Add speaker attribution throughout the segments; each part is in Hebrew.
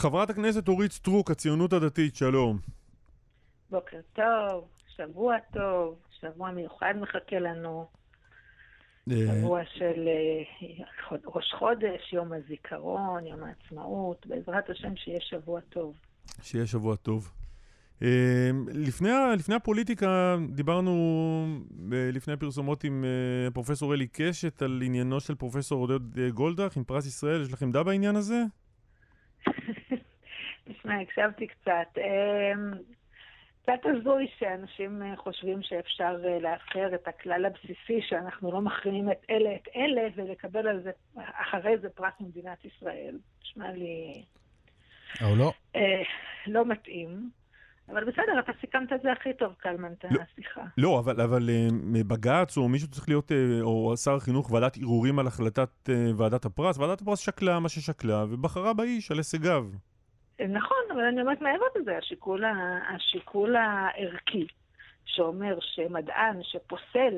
Speaker 1: חברת הכנסת אורית סטרוק, הציונות הדתית, שלום.
Speaker 2: בוקר טוב, שבוע טוב, שבוע מיוחד מחכה לנו.
Speaker 1: אה,
Speaker 2: שבוע של אה, ראש חודש, יום הזיכרון, יום העצמאות. בעזרת השם שיהיה שבוע טוב.
Speaker 1: שיהיה שבוע טוב. אה, לפני, לפני הפוליטיקה דיברנו לפני הפרסומות עם פרופסור אלי קשת על עניינו של פרופסור עודד גולדרך עם פרס ישראל. יש לכם עמדה בעניין הזה?
Speaker 2: תשמע, הקשבתי קצת. אמ, קצת הזוי שאנשים אה, חושבים שאפשר אה, להפר את הכלל הבסיסי שאנחנו לא מחרימים את אלה את אלה ולקבל על זה אחרי זה פרס ממדינת ישראל. נשמע לי
Speaker 3: או לא?
Speaker 2: אה, לא מתאים. אבל בסדר, אתה סיכמת את זה הכי טוב, קלמן, את
Speaker 1: לא.
Speaker 2: השיחה.
Speaker 1: לא, אבל, אבל אה, בג"ץ או מישהו צריך להיות, אה, או שר החינוך, ועדת ערעורים על החלטת אה, ועדת הפרס. ועדת הפרס שקלה מה ששקלה ובחרה באיש על הישגיו.
Speaker 2: נכון, אבל אני אומרת מעבר לזה, השיקול, ה- השיקול הערכי, שאומר שמדען שפוסל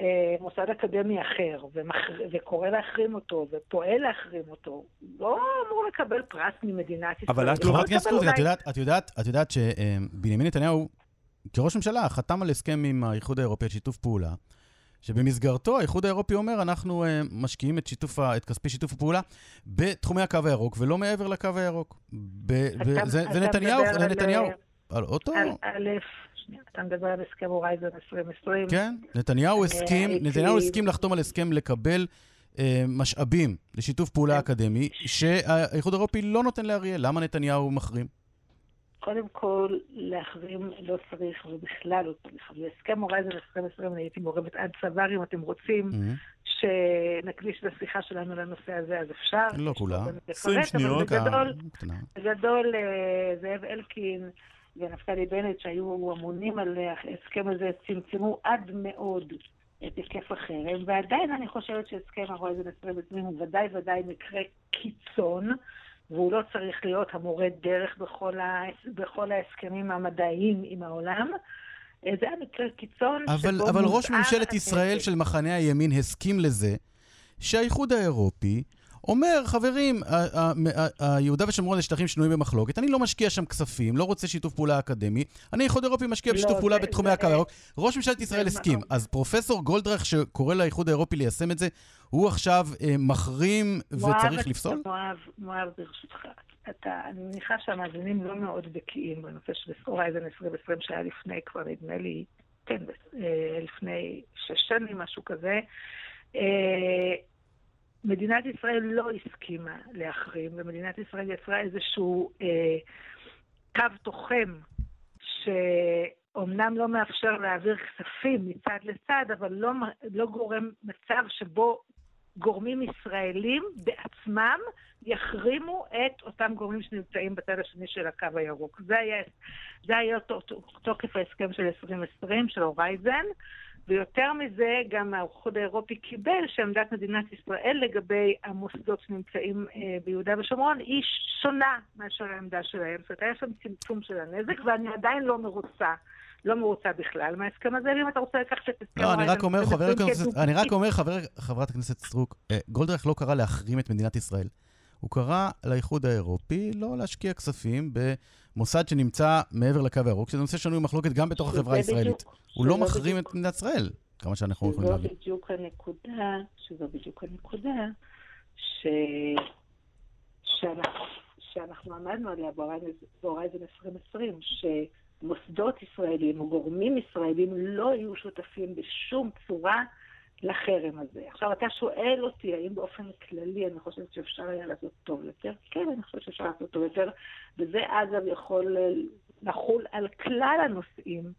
Speaker 2: אה, מוסד אקדמי אחר ומח... וקורא להחרים אותו ופועל להחרים אותו, לא אמור לקבל פרס ממדינת ישראל.
Speaker 1: אבל את לא-
Speaker 3: חברת הכנסת סטרוק, את יודעת- את יודעת- את יודעת שבנימין נתניהו, כראש ממשלה, חתם על הסכם עם האיחוד האירופי על שיתוף פעולה, שבמסגרתו האיחוד האירופי אומר, אנחנו אה, משקיעים את, שיתוף, את כספי שיתוף הפעולה בתחומי הקו הירוק, ולא מעבר לקו הירוק. ב-
Speaker 2: אתה-
Speaker 3: וזה
Speaker 2: אתה
Speaker 3: זה נתניהו, זה
Speaker 2: על,
Speaker 3: נתניהו.
Speaker 2: אה,
Speaker 3: על אותו...
Speaker 2: על א', שנייה, אתה מדבר על הסכם הורייזון 2020.
Speaker 3: כן, נתניהו הסכים,
Speaker 2: הייתי-
Speaker 3: נתניהו הסכים לחתום על הסכם לקבל אה, משאבים לשיתוף פעולה
Speaker 2: כן.
Speaker 3: אקדמי, שהאיחוד האירופי לא נותן לאריאל. למה נתניהו מחרים?
Speaker 2: קודם כל, להחרים לא צריך, ובכלל לא צריך. בהסכם הורייזון 2020 אני הייתי מעורבת עד צוואר, אם אתם רוצים. שנקדיש את השיחה שלנו לנושא הזה, אז אפשר.
Speaker 3: לא כולה.
Speaker 2: פה באמת
Speaker 1: 20
Speaker 2: לפרט, אבל
Speaker 1: שניות.
Speaker 2: בגדול, אה, זאב אלקין ונפתלי בנט, שהיו אמונים על ההסכם הזה, צמצמו עד מאוד את היקף החרם, ועדיין אני חושבת שהסכם הורייזון 2020 הוא ודאי ודאי מקרה קיצון, והוא לא צריך להיות המורה דרך בכל, ה... בכל ההסכמים המדעיים עם העולם. אה, זה היה מקרה קיצון
Speaker 3: אבל,
Speaker 2: שבו
Speaker 3: אבל ראש ממשלת. ישראל של מחנה הימין הסכים לזה שהאיחוד האירופי אומר, חברים, ה- ה- ה- היהודה ושומרון זה שטחים שנויים במחלוקת, אני לא משקיע שם כספים, לא רוצה שיתוף פעולה אקדמי, אני האיחוד האירופי משקיע
Speaker 2: לא,
Speaker 3: בשיתוף פעולה בתחומי הקו הירוק. ראש ממשלת ישראל הסכים.
Speaker 2: מאוד.
Speaker 3: אז פרופסור גולדרך, שקורא לאיחוד האירופי ליישם את זה, הוא עכשיו אה, מחרים וצריך לפסול?
Speaker 2: מואב, מואב, ברשותך. אתה, אני מניחה שהמאזינים לא מאוד בקיאים בנושא של הורייזן 2020 שהיה לפני כבר, נדמה לי, כן, אה, לפני שש שנים, משהו כזה. אה, מדינת ישראל לא הסכימה להחרים, ומדינת ישראל יצרה איזשהו אה, קו תוחם, שאומנם לא מאפשר להעביר כספים מצד לצד, אבל לא, לא גורם מצב שבו גורמים ישראלים בעצמם יחרימו את אותם גורמים שנמצאים בצד השני של הקו הירוק. זה היה, זה היה תוק- תוקף ההסכם של 2020, של Horizon, ויותר מזה, גם האיחוד האירופי קיבל שעמדת מדינת ישראל לגבי המוסדות שנמצאים אה, ביהודה ושומרון היא שונה מאשר העמדה שלהם. זאת אומרת, היה שם צמצום של הנזק, ואני עדיין לא מרוצה. לא מרוצה בכלל מההסכם הזה, ואם אתה רוצה לקחת את הסכם
Speaker 3: לא, אני רק אומר, חבר
Speaker 2: 2020
Speaker 3: הכנסת, אני רק אומר, חבר, חברת הכנסת סטרוק, אה, גולדרך לא קרא להחרים את מדינת ישראל. הוא קרא לאיחוד האירופי לא להשקיע כספים במוסד שנמצא מעבר לקו הירוק, שזה נושא שנוי במחלוקת גם בתוך החברה הישראלית. הוא לא
Speaker 2: שזה
Speaker 3: מחרים את מדינת ישראל, כמה שאנחנו יכולים
Speaker 2: שזו
Speaker 3: להבין.
Speaker 2: בדיוק הנקודה, שזו בדיוק הנקודה, ש... שאנחנו, שאנחנו עמדנו עליה בהורייזן 2020, שמוסדות ישראלים או גורמים ישראלים לא יהיו שותפים בשום צורה לחרם הזה. עכשיו, אתה שואל אותי האם באופן כללי אני חושבת שאפשר היה לעשות טוב יותר? כן, אני חושבת שאפשר לעשות טוב יותר, וזה אגב יכול אה, לחול על כלל הנושאים.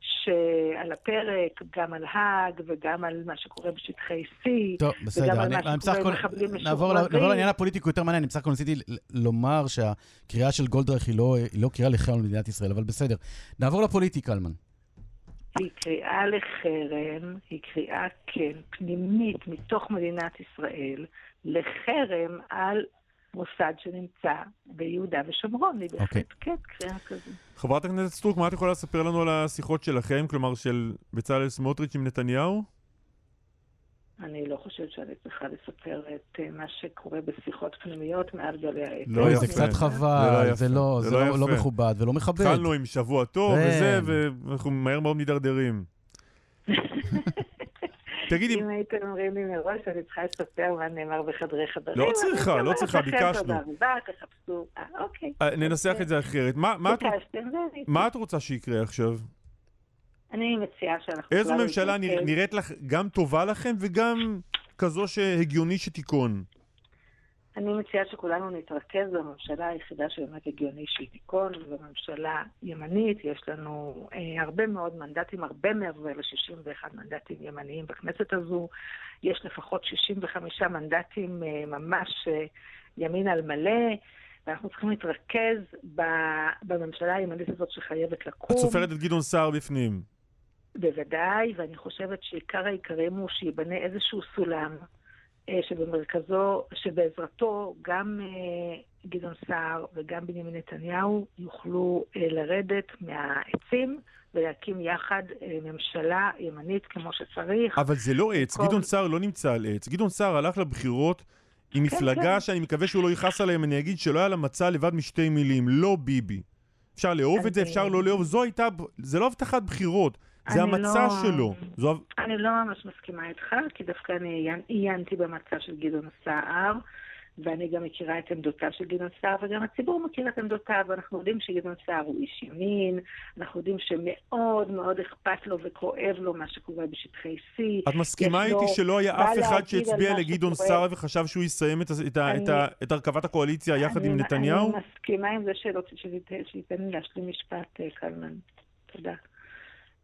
Speaker 2: שעל הפרק, גם על האג וגם על מה שקורה בשטחי C.
Speaker 3: טוב, בסדר,
Speaker 2: על
Speaker 3: אני
Speaker 2: מה
Speaker 3: אני בסך
Speaker 2: שקורה עם מחבלים משוחררים.
Speaker 3: נעבור לעניין הפוליטי, הוא יותר מעניין, אני בסך הכל ניסיתי לומר שהקריאה של גולדרך היא לא- היא לא קריאה לחרם למדינת ישראל, אבל בסדר. נעבור לפוליטי, קלמן.
Speaker 2: היא קריאה לחרם, היא קריאה, כן, פנימית מתוך מדינת ישראל, לחרם על מוסד שנמצא ביהודה ושומרון. היא בהחלט,
Speaker 3: אוקיי.
Speaker 2: כן, קריאה כזו.
Speaker 1: חברת הכנסת סטרוק, מה את יכולה לספר לנו על השיחות שלכם, כלומר של בצלאל סמוטריץ' עם נתניהו?
Speaker 2: אני לא חושבת שאני צריכה לספר את אה, מה שקורה בשיחות פנימיות מעל גלי האתר.
Speaker 1: לא יפה.
Speaker 3: זה קצת חבל,
Speaker 1: לא.
Speaker 3: זה לא-
Speaker 1: זה
Speaker 3: זה
Speaker 1: לא
Speaker 3: לא- לא
Speaker 1: יפה.
Speaker 3: מכובד ולא מכבד.
Speaker 1: התחלנו עם שבוע טוב
Speaker 3: כן.
Speaker 1: וזה, ואנחנו מהר מאוד מידרדרים. תגידי,
Speaker 2: אם הייתם אומרים לי מראש, אני צריכה לספר מה נאמר בחדרי חדרים.
Speaker 1: לא צריכה, לא צריכה, ביקשנו.
Speaker 2: תחפשו. אה, אוקיי.
Speaker 1: אה, ננסח את זה אחרת. מה את רוצה שיקרה עכשיו?
Speaker 2: אני מציעה שאנחנו...
Speaker 1: איזו ממשלה נרא-. נראית לך גם טובה לכם וגם כזו שהגיוני שתיכון?
Speaker 2: אני מציעה שכולנו נתרכז בממשלה היחידה שבאמת הגיוני שהיא תיכון, ובממשלה ימנית יש לנו אה, הרבה מאוד מנדטים, הרבה מעבר ל-61 מנדטים ימניים בכנסת הזו. יש לפחות 65 מנדטים אה, ממש אה, ימין על מלא, ואנחנו צריכים להתרכז בממשלה הימנית הזאת שחייבת לקום.
Speaker 1: את סופרת את גדעון סער בפנים.
Speaker 2: בוודאי, ואני חושבת שעיקר העיקרים הוא שייבנה איזשהו סולם אה, שבמרכזו, שבעזרתו גם אה, גדעון סער וגם בנימין נתניהו יוכלו אה, לרדת מהעצים ולהקים יחד ממשלה ימנית כמו שצריך.
Speaker 1: אבל זה לא עץ,
Speaker 2: במקום-
Speaker 1: גדעון סער לא נמצא על עץ. גדעון סער הלך לבחירות עם
Speaker 2: כן,
Speaker 1: מפלגה
Speaker 2: כן.
Speaker 1: שאני מקווה שהוא לא יכעס עליהם, אני אגיד שלא היה לה מצע לבד משתי מילים, לא ביבי. אפשר לאהוב את זה, אפשר לא לאהוב, זו הייתה, זה לא הבטחת בחירות, זה
Speaker 2: אני
Speaker 1: המצע
Speaker 2: לא-
Speaker 1: שלו. זו...
Speaker 2: אני לא ממש מסכימה איתך, כי דווקא אני עיינתי במצע של גדעון סער, ואני גם מכירה את עמדותיו של גדעון סער, וגם הציבור מכיר את עמדותיו, ואנחנו יודעים שגדעון סער הוא איש ימין, אנחנו יודעים שמאוד מאוד אכפת לו וכואב לו מה שקורה בשטחי C.
Speaker 1: את מסכימה איתי שלא היה אף אחד שהצביע לגדעון? סער וחשב שהוא יסיים את, את, ה- את,
Speaker 2: אני-
Speaker 1: את הרכבת הקואליציה יחד עם
Speaker 2: אני-
Speaker 1: נתניהו?
Speaker 2: אני מסכימה עם זה שלא, שתיתן לי להשלים משפט, אה, קלמן. תודה.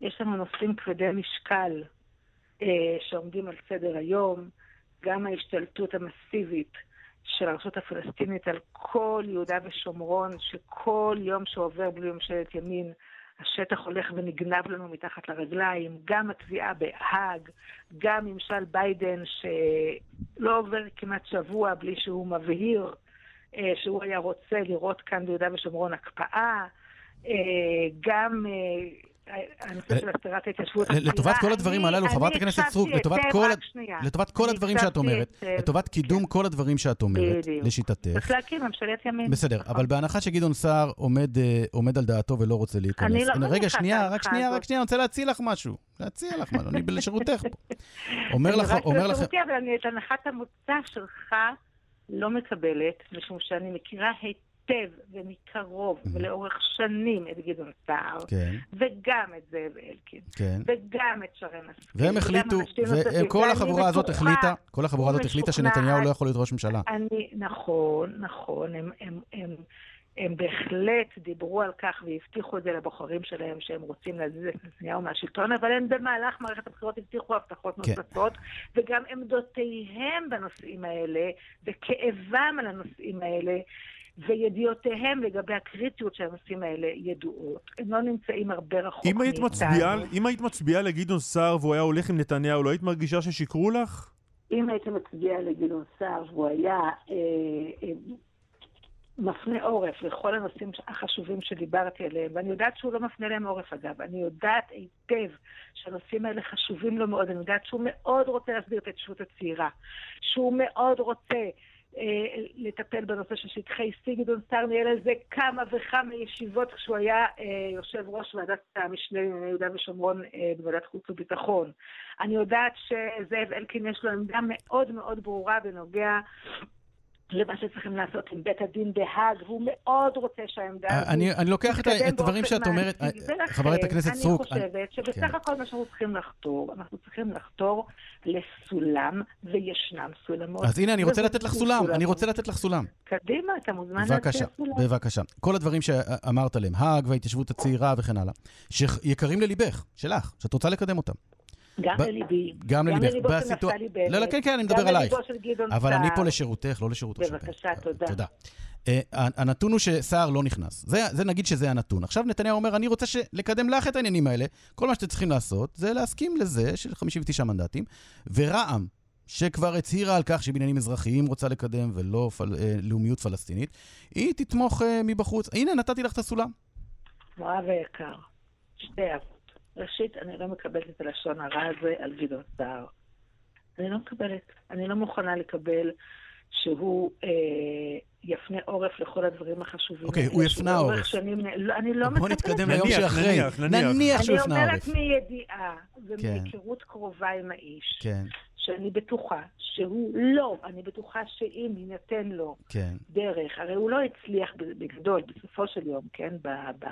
Speaker 2: יש לנו נושאים כבדי משקל אה, שעומדים על סדר היום, גם ההשתלטות המסיבית של הרשות הפלסטינית על כל יהודה ושומרון, שכל יום שעובר בלי ממשלת ימין, השטח הולך ונגנב לנו מתחת לרגליים, גם התביעה בהאג, גם ממשל ביידן שלא עובר כמעט שבוע בלי שהוא מבהיר אה, שהוא היה רוצה לראות כאן ביהודה ושומרון הקפאה, אה, גם אה, הנושא של הסדרת ההתיישבות
Speaker 3: ל- לטובת. כל הדברים
Speaker 2: אני-
Speaker 3: הללו, חברת
Speaker 2: אני
Speaker 3: הכנסת סטרוק, לטובת
Speaker 2: היטב,
Speaker 3: כל
Speaker 2: רק אני
Speaker 3: הדברים שאת אומרת. לטובת קידום כל הדברים שאת אומרת. לשיטתך.
Speaker 2: צריך להקים ממשלת ימין.
Speaker 3: בסדר. אבל בהנחה שגדעון סער עומד, אה, עומד על דעתו ולא רוצה להיכנס.
Speaker 2: אני לא
Speaker 3: הנה, רגע, שנייה, רק שנייה. רק שנייה, אני רוצה להציע לך משהו. להציע לך משהו, אני לשirutך פה. אומר
Speaker 2: אני
Speaker 3: לך,
Speaker 2: רק
Speaker 3: אומר לך,
Speaker 2: לשירותי, אבל אני את הנחת המוצא שלך לא מקבלת, משום שאני מכירה היטב ומקרוב ולאורך שנים את גדעון סער,
Speaker 3: כן,
Speaker 2: וגם את זאב אלקין,
Speaker 3: כן.
Speaker 2: וגם את שרן השכל.
Speaker 3: והם החליטו. וכל החבורה הזאת החליטה, כל החבורה הזאת החליטה שנתניהו לא יכול להיות ראש ממשלה.
Speaker 2: אני, נכון, נכון, הם, הם, הם, הם בהחלט דיברו על כך והבטיחו את זה לבוחרים שלהם שהם רוצים להזיז את נתניהו מהשלטון, אבל הם במהלך מערכת הבחירות הבטיחו הבטחות
Speaker 3: כן.
Speaker 2: נוספות, וגם עמדותיהם בנושאים האלה, וכאבם על הנושאים האלה, וידיעותיהם לגבי הקריטיות של הנושאים האלה ידועות. הם לא נמצאים הרבה רחוק
Speaker 1: אם היית
Speaker 2: מאיתנו.
Speaker 1: מצביעה, אם היית מצביעה לגדעון סער והוא היה הולך עם נתניהו, לא היית מרגישה ששיקרו לך?
Speaker 2: אם הייתי מצביע לגדעון סער והוא היה אה, אה, מפנה עורף לכל הנושאים החשובים שדיברתי עליהם, ואני יודעת שהוא לא מפנה להם עורף אגב, אני יודעת היטב שהנושאים האלה חשובים לו מאוד, אני יודעת שהוא מאוד רוצה להסדיר את ההתיישבות הצעירה, שהוא מאוד רוצה לטפל בנושא של שטחי C, גדעון סער ניהל על זה כמה וכמה ישיבות כשהוא היה אה, יושב ראש ועדת המשנה לענייני יהודה ושומרון אה, בוועדת חוץ וביטחון. אני יודעת שזאב אלקין יש לו עמדה מאוד מאוד ברורה בנוגע למה שצריכים לעשות עם בית הדין בהאג, והוא מאוד רוצה שהעמדה הזו...
Speaker 3: אני אני לוקח את הדברים שאת אומרת,
Speaker 2: מעשי. ולכן,
Speaker 3: חברת הכנסת סטרוק,
Speaker 2: אני חושבת שבסך
Speaker 3: כן.
Speaker 2: הכל מה שאנחנו צריכים לחתור, אנחנו צריכים לחתור לסולם, וישנם סולמות.
Speaker 3: אז הנה, אני רוצה לתת לך סולם, אני
Speaker 2: סולמות.
Speaker 3: רוצה לתת לך סולם.
Speaker 2: קדימה, אתה מוזמן להציע סולם.
Speaker 3: בבקשה. כל הדברים שאמרת עליהם, האג וההתיישבות הצעירה וכן הלאה, שיקרים לליבך, שלך, שאת רוצה לקדם אותם.
Speaker 2: גם
Speaker 3: ב-
Speaker 2: לליבי,
Speaker 3: גם לליבך.
Speaker 2: לליבו של נפתלי בנט,
Speaker 3: לא, לא, כן, כן, אני מדבר
Speaker 2: גם
Speaker 3: עלייך.
Speaker 2: לליבו של גדעון סער.
Speaker 3: אבל אני פה לשירותך, לא לשירות השופט.
Speaker 2: בבקשה, תודה.
Speaker 3: תודה. אה, הנתון הוא שסער לא נכנס. זה, זה נגיד שזה הנתון. עכשיו נתניהו אומר, אני רוצה לקדם לך את העניינים האלה. כל מה שאתם צריכים לעשות זה להסכים לזה של 59 מנדטים, ורע"מ, שכבר הצהירה על כך שבעניינים אזרחיים רוצה לקדם ולא פל, אה, לאומיות פלסטינית, היא תתמוך אה, מבחוץ. הנה, נתתי לך את הסולם.
Speaker 2: מואב היקר, שתי אבות. ראשית, אני לא מקבלת את הלשון הרע הזה על גדעון סער. אני לא מקבלת. אני לא מוכנה לקבל שהוא אה, יפנה עורף לכל הדברים החשובים.
Speaker 3: אוקיי,
Speaker 2: האלה,
Speaker 3: הוא יפנה עורף.
Speaker 2: שנים לא, אני לא
Speaker 3: בוא
Speaker 2: מקבלת.
Speaker 3: נתקדם
Speaker 1: נניח,
Speaker 3: ליום שאחרי.
Speaker 1: נניח, נניח.
Speaker 3: נניח שהוא
Speaker 2: אני
Speaker 3: יפנה
Speaker 2: אומרת
Speaker 3: עורף.
Speaker 2: מידיעה
Speaker 3: כן.
Speaker 2: ומהיכרות קרובה עם האיש,
Speaker 3: כן,
Speaker 2: שאני בטוחה שהוא לא, אני בטוחה שאם יינתן לו
Speaker 3: כן.
Speaker 2: דרך, הרי הוא לא הצליח בגדול, בסופו של יום, כן, ב, ב,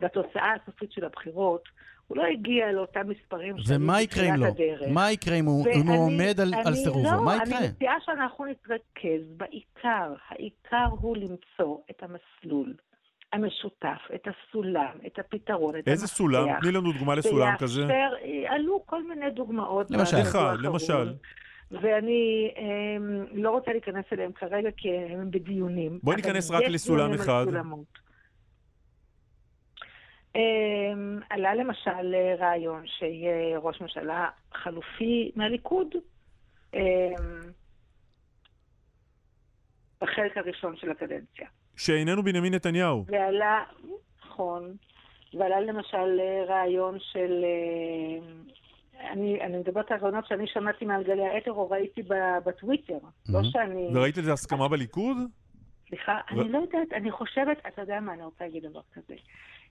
Speaker 2: בתוצאה הסופית של הבחירות, הוא לא הגיע לאותם מספרים
Speaker 3: ומה יקרה אם לא?
Speaker 2: הדרך.
Speaker 3: מה יקרה אם הוא אם הוא עומד על- על
Speaker 2: אני-
Speaker 3: סירובו?
Speaker 2: לא,
Speaker 3: מה
Speaker 2: אני
Speaker 3: יקרה?
Speaker 2: מציעה שאנחנו נתרכז בעיקר. העיקר הוא למצוא את המסלול המשותף, את הסולם, את הפתרון, את
Speaker 1: איזה
Speaker 2: המפתח.
Speaker 1: סולם? תני לנו דוגמה לסולם כזה.
Speaker 2: עלו כל מיני דוגמאות.
Speaker 3: למשל.
Speaker 1: אחד. למשל.
Speaker 2: ואני אמ, לא רוצה להיכנס אליהם כרגע, כי הם בדיונים.
Speaker 1: בואי ניכנס רק לסולם אחד.
Speaker 2: סולמות. אמ, עלה למשל אה, רעיון שיהיה ראש ממשלה חלופי מהליכוד אמ, בחלק הראשון של הקדנציה.
Speaker 1: שאיננו בנימין נתניהו.
Speaker 2: ועלה, נכון, ועלה למשל אה, רעיון של... אה, אני, אני מדברת על רעיונות שאני שמעתי מעל גלי האתר או ראיתי ב- בטוויטר. לא
Speaker 3: Mhm.
Speaker 2: שאני...
Speaker 1: וראית לזה הסכמה בליכוד?
Speaker 2: סליחה,
Speaker 1: ו-
Speaker 2: אני לא יודעת, אני חושבת, אתה יודע מה, אני רוצה להגיד דבר כזה.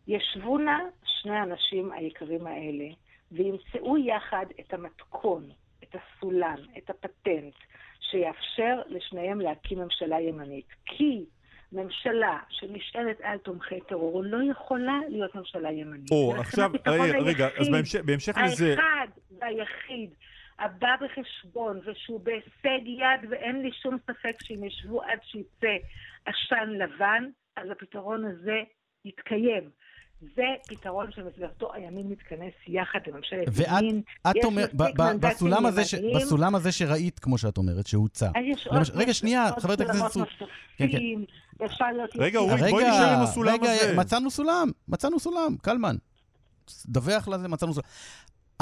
Speaker 2: ישבו נא שני האנשים היקרים האלה, וימצאו יחד את המתכון, את הסולם, את הפטנט, שיאפשר לשניהם להקים ממשלה ימנית. כי ממשלה שנשענת על תומכי טרור לא יכולה להיות ממשלה ימנית.
Speaker 1: או, עכשיו,
Speaker 2: הפתרון
Speaker 1: רגע, רגע, אז בהמשך- בהמשך לזה...
Speaker 2: האחד והיחיד הבא בחשבון ושהוא בהישג יד ואין לי שום ספק שאם ישבו עד שיצא עשן לבן, אז הפתרון הזה יתקיים. זה פתרון שבמסגרתו הימין מתכנס יחד לממשלת
Speaker 3: ואת-
Speaker 2: ימין.
Speaker 3: את
Speaker 2: יש
Speaker 3: אומרת,
Speaker 2: מספיק
Speaker 3: ב- ב- בסולם הזה ש-. בסולם הזה שראית, כמו שאת אומרת, שהוצע.
Speaker 2: יש עוד
Speaker 3: למש- רגע, שנייה, חברת הכנסת סטרוק. כן, כן.
Speaker 1: רגע. אורית, בואי
Speaker 3: רגע,
Speaker 1: נשאר עם הסולם
Speaker 3: רגע,
Speaker 1: הזה.
Speaker 3: מצאנו סולם, מצאנו סולם, קלמן. דווח לזה, מצאנו סולם.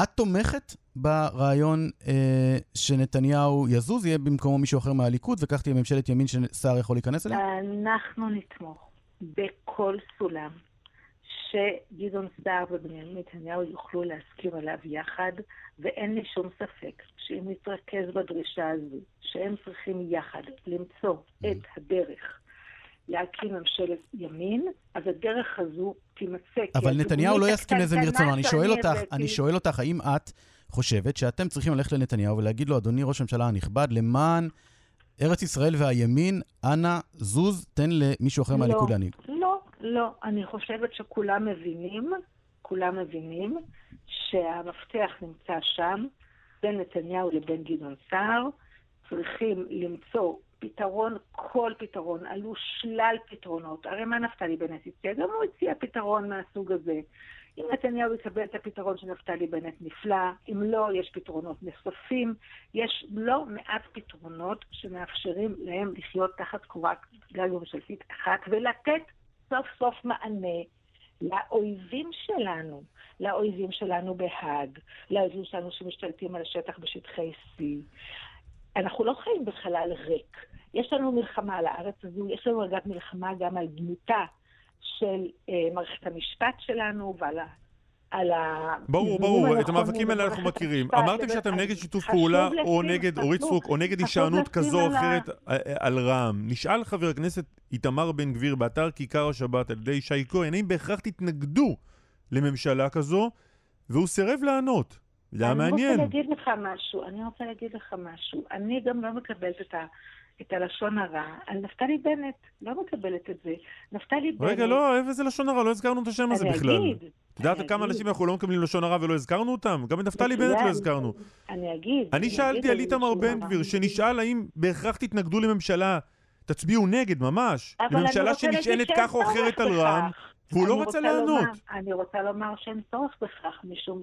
Speaker 3: את תומכת ברעיון אה, שנתניהו יזוז, יהיה במקומו מישהו אחר מהליכוד, וכך תהיה ממשלת ימין שסער יכול להיכנס אליה?
Speaker 2: אנחנו נתמוך בכל סולם שגדעון סער ובנימין נתניהו יוכלו להסכים עליו יחד, ואין לי שום ספק שאם נתרכז בדרישה הזו, שהם צריכים יחד למצוא את הדרך להקים ממשלת ימין, אז הדרך הזו תימצא.
Speaker 3: אבל נתניהו לא יסכים לזה מרצונו. אני שואל אותך, אני שואל אותך, האם את חושבת שאתם צריכים ללכת לנתניהו ולהגיד לו, אדוני ראש הממשלה הנכבד, למען ארץ ישראל והימין, אנא זוז, תן למישהו אחר
Speaker 2: לא.
Speaker 3: מהליכוד להנהיג.
Speaker 2: לא. אני חושבת שכולם מבינים, כולם מבינים שהמפתח נמצא שם, בין נתניהו לבין גדעון סער. צריכים למצוא פתרון, כל פתרון. עלו שלל פתרונות. הרי מה נפתלי בנט הציע? גם הוא הציע פתרון מהסוג הזה. אם נתניהו יקבל את הפתרון של נפתלי בנט, נפלא. אם לא, יש פתרונות נוספים. יש לא מעט פתרונות שמאפשרים להם לחיות תחת קורת גג ממשלתית אחת ולתת סוף סוף מענה לאויבים שלנו, לאויבים שלנו בהאג, לאויבים שלנו שמשתלטים על השטח בשטחי C. אנחנו לא חיים בחלל ריק. יש לנו מלחמה על הארץ הזו, יש לנו אגב מלחמה גם על דמותה של אה, מערכת המשפט שלנו ועל. על ה...
Speaker 1: ברור, ברור, את המאבקים האלה אנחנו מכירים. אמרתם שאתם נגד שיתוף פעולה, או נגד אורית סטרוק, או נגד הישענות כזו או אחרת אה, אה, על רע"מ. נשאל חבר הכנסת איתמר בן גביר באתר כיכר השבת על ידי שי כהן, האם בהכרח תתנגדו לממשלה כזו, והוא סירב לענות. זה היה
Speaker 2: אני
Speaker 1: מעניין.
Speaker 2: רוצה להגיד לך משהו, אני רוצה להגיד לך משהו. אני גם לא מקבלת את, ה, את הלשון הרע על נפתלי בנט. לא מקבלת את זה. נפתלי בנט...
Speaker 1: רגע, לא, איזה לשון הרע? לא הזכרנו את השם הזה
Speaker 2: אני
Speaker 1: בכלל.
Speaker 2: אגיד.
Speaker 1: את יודעת כמה. אנשים אנחנו לא מקבלים לשון הרע ולא הזכרנו אותם? גם את נפתלי בנט. לא הזכרנו.
Speaker 2: אני אגיד.
Speaker 1: אני שאלתי על איתמר בן. גביר, שנשאל האם בהכרח תתנגדו לממשלה, תצביעו נגד, ממש. לממשלה שנשענת כך או אחרת על. רע"מ, והוא לא רוצה לענות.
Speaker 2: אני רוצה לומר שאין צורך בכך, משום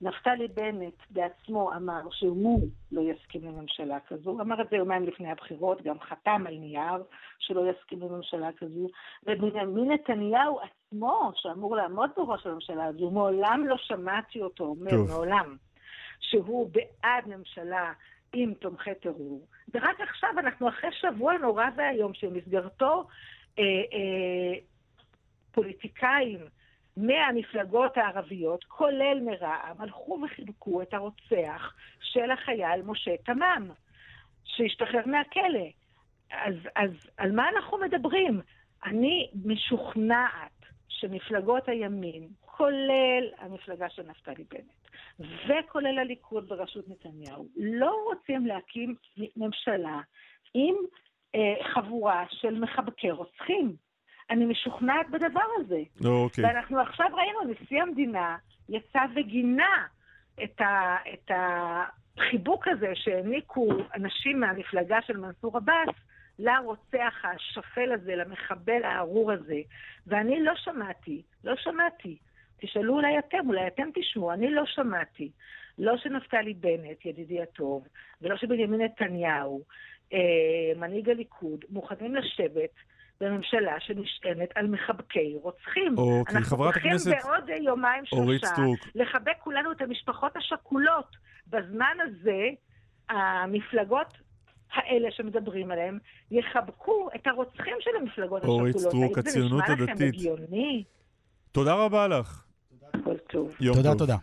Speaker 2: שנפתלי בנט בעצמו אמר שהוא לא יסכים לממשלה כזו. אמר את זה יומיים לפני הבחירות, גם חתם על נייר שלא יסכים לממשלה כזו. ובנימין נתניהו עצמו, שאמור לעמוד בראש הממשלה הזו, מעולם לא שמעתי אותו אומר,
Speaker 1: טוב.
Speaker 2: מעולם, שהוא בעד ממשלה עם תומכי טרור. ורק עכשיו, אנחנו אחרי שבוע נורא ואיום, שבמסגרתו אה, אה, פוליטיקאים מהמפלגות הערביות, כולל מרע"מ, הלכו וחיבקו את הרוצח של החייל משה תמם, שהשתחרר מהכלא. אז, אז על מה אנחנו מדברים? אני משוכנעת שמפלגות הימין, כולל המפלגה של נפתלי בנט, וכולל הליכוד בראשות נתניהו, לא רוצים להקים ממשלה עם אה, חבורה של מחבקי רוצחים. אני משוכנעת בדבר הזה.
Speaker 1: אוקיי.
Speaker 2: ואנחנו עכשיו ראינו, נשיא המדינה יצא וגינה את, ה, את החיבוק הזה שהעניקו אנשים מהמפלגה של מנסור עבאס לרוצח השפל הזה, למחבל הארור הזה. ואני לא שמעתי, לא שמעתי. תשאלו אולי אתם, אולי אתם תשמעו, אני לא שמעתי. לא של נפתלי בנט, ידידי הטוב, ולא של בנימין נתניהו, אה, מנהיג הליכוד, מוכנים לשבת בממשלה שנשענת על מחבקי רוצחים.
Speaker 1: אוקיי, חברת הכנסת...
Speaker 2: אנחנו צריכים בעוד יומיים שלושה לחבק כולנו את המשפחות השכולות. בזמן הזה, המפלגות האלה שמדברים עליהם, יחבקו את הרוצחים של המפלגות השכולות.
Speaker 1: אורית סטרוק, הציונות הדתית.
Speaker 2: זה נשמע לכם הגיוני?
Speaker 1: תודה רבה לך.
Speaker 2: כל טוב.
Speaker 3: תודה, תודה.